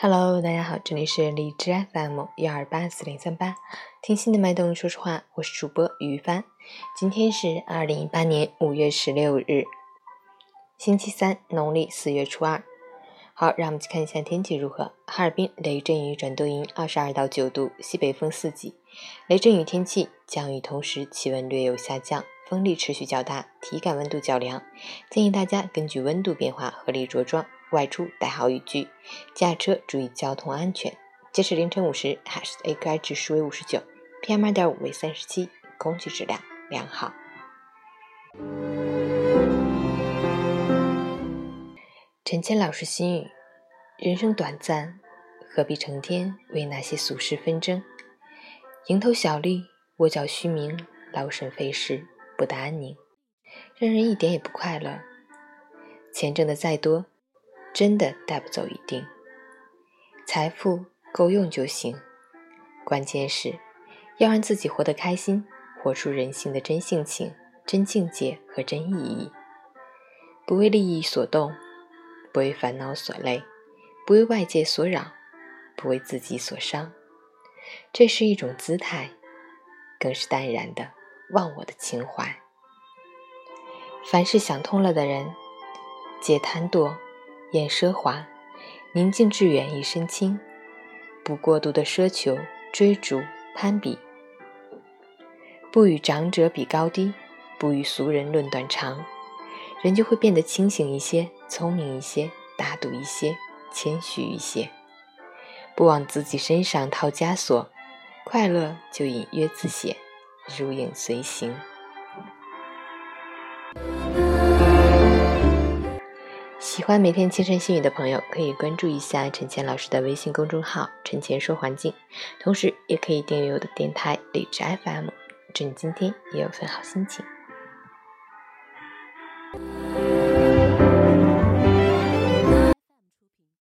Hello，大家好，这里是荔枝 FM 幺二八四零三八，听心的脉动，说实话，我是主播于帆。今天是二零一八年五月十六日，星期三，农历四月初二。好，让我们去看一下天气如何。哈尔滨雷阵雨转多云，二十二到九度，西北风四级。雷阵雨天气，降雨同时气温略有下降，风力持续较大，体感温度较凉。建议大家根据温度变化合理着装，外出带好雨具，驾车注意交通安全。截止凌晨五时，海市的 AQI 指数为五十九，PM 二点五为三十七，空气质量良好。陈谦老师心语：人生短暂，何必成天为那些俗事纷争？蝇头小利，窝角虚名，劳神费事，不得安宁，让人一点也不快乐。钱挣的再多，真的带不走一定。财富够用就行，关键是要让自己活得开心，活出人性的真性情、真境界和真意义，不为利益所动。不为烦恼所累，不为外界所扰，不为自己所伤，这是一种姿态，更是淡然的忘我的情怀。凡是想通了的人，皆贪惰，厌奢华，宁静致远，一身轻，不过度的奢求、追逐、攀比，不与长者比高低，不与俗人论短长。人就会变得清醒一些，聪明一些，大度一些，谦虚一些，不往自己身上套枷锁，快乐就隐约自显，如影随形。喜欢每天清晨心语的朋友，可以关注一下陈倩老师的微信公众号“陈倩说环境”，同时也可以订阅我的电台荔枝 FM，祝你今天也有份好心情。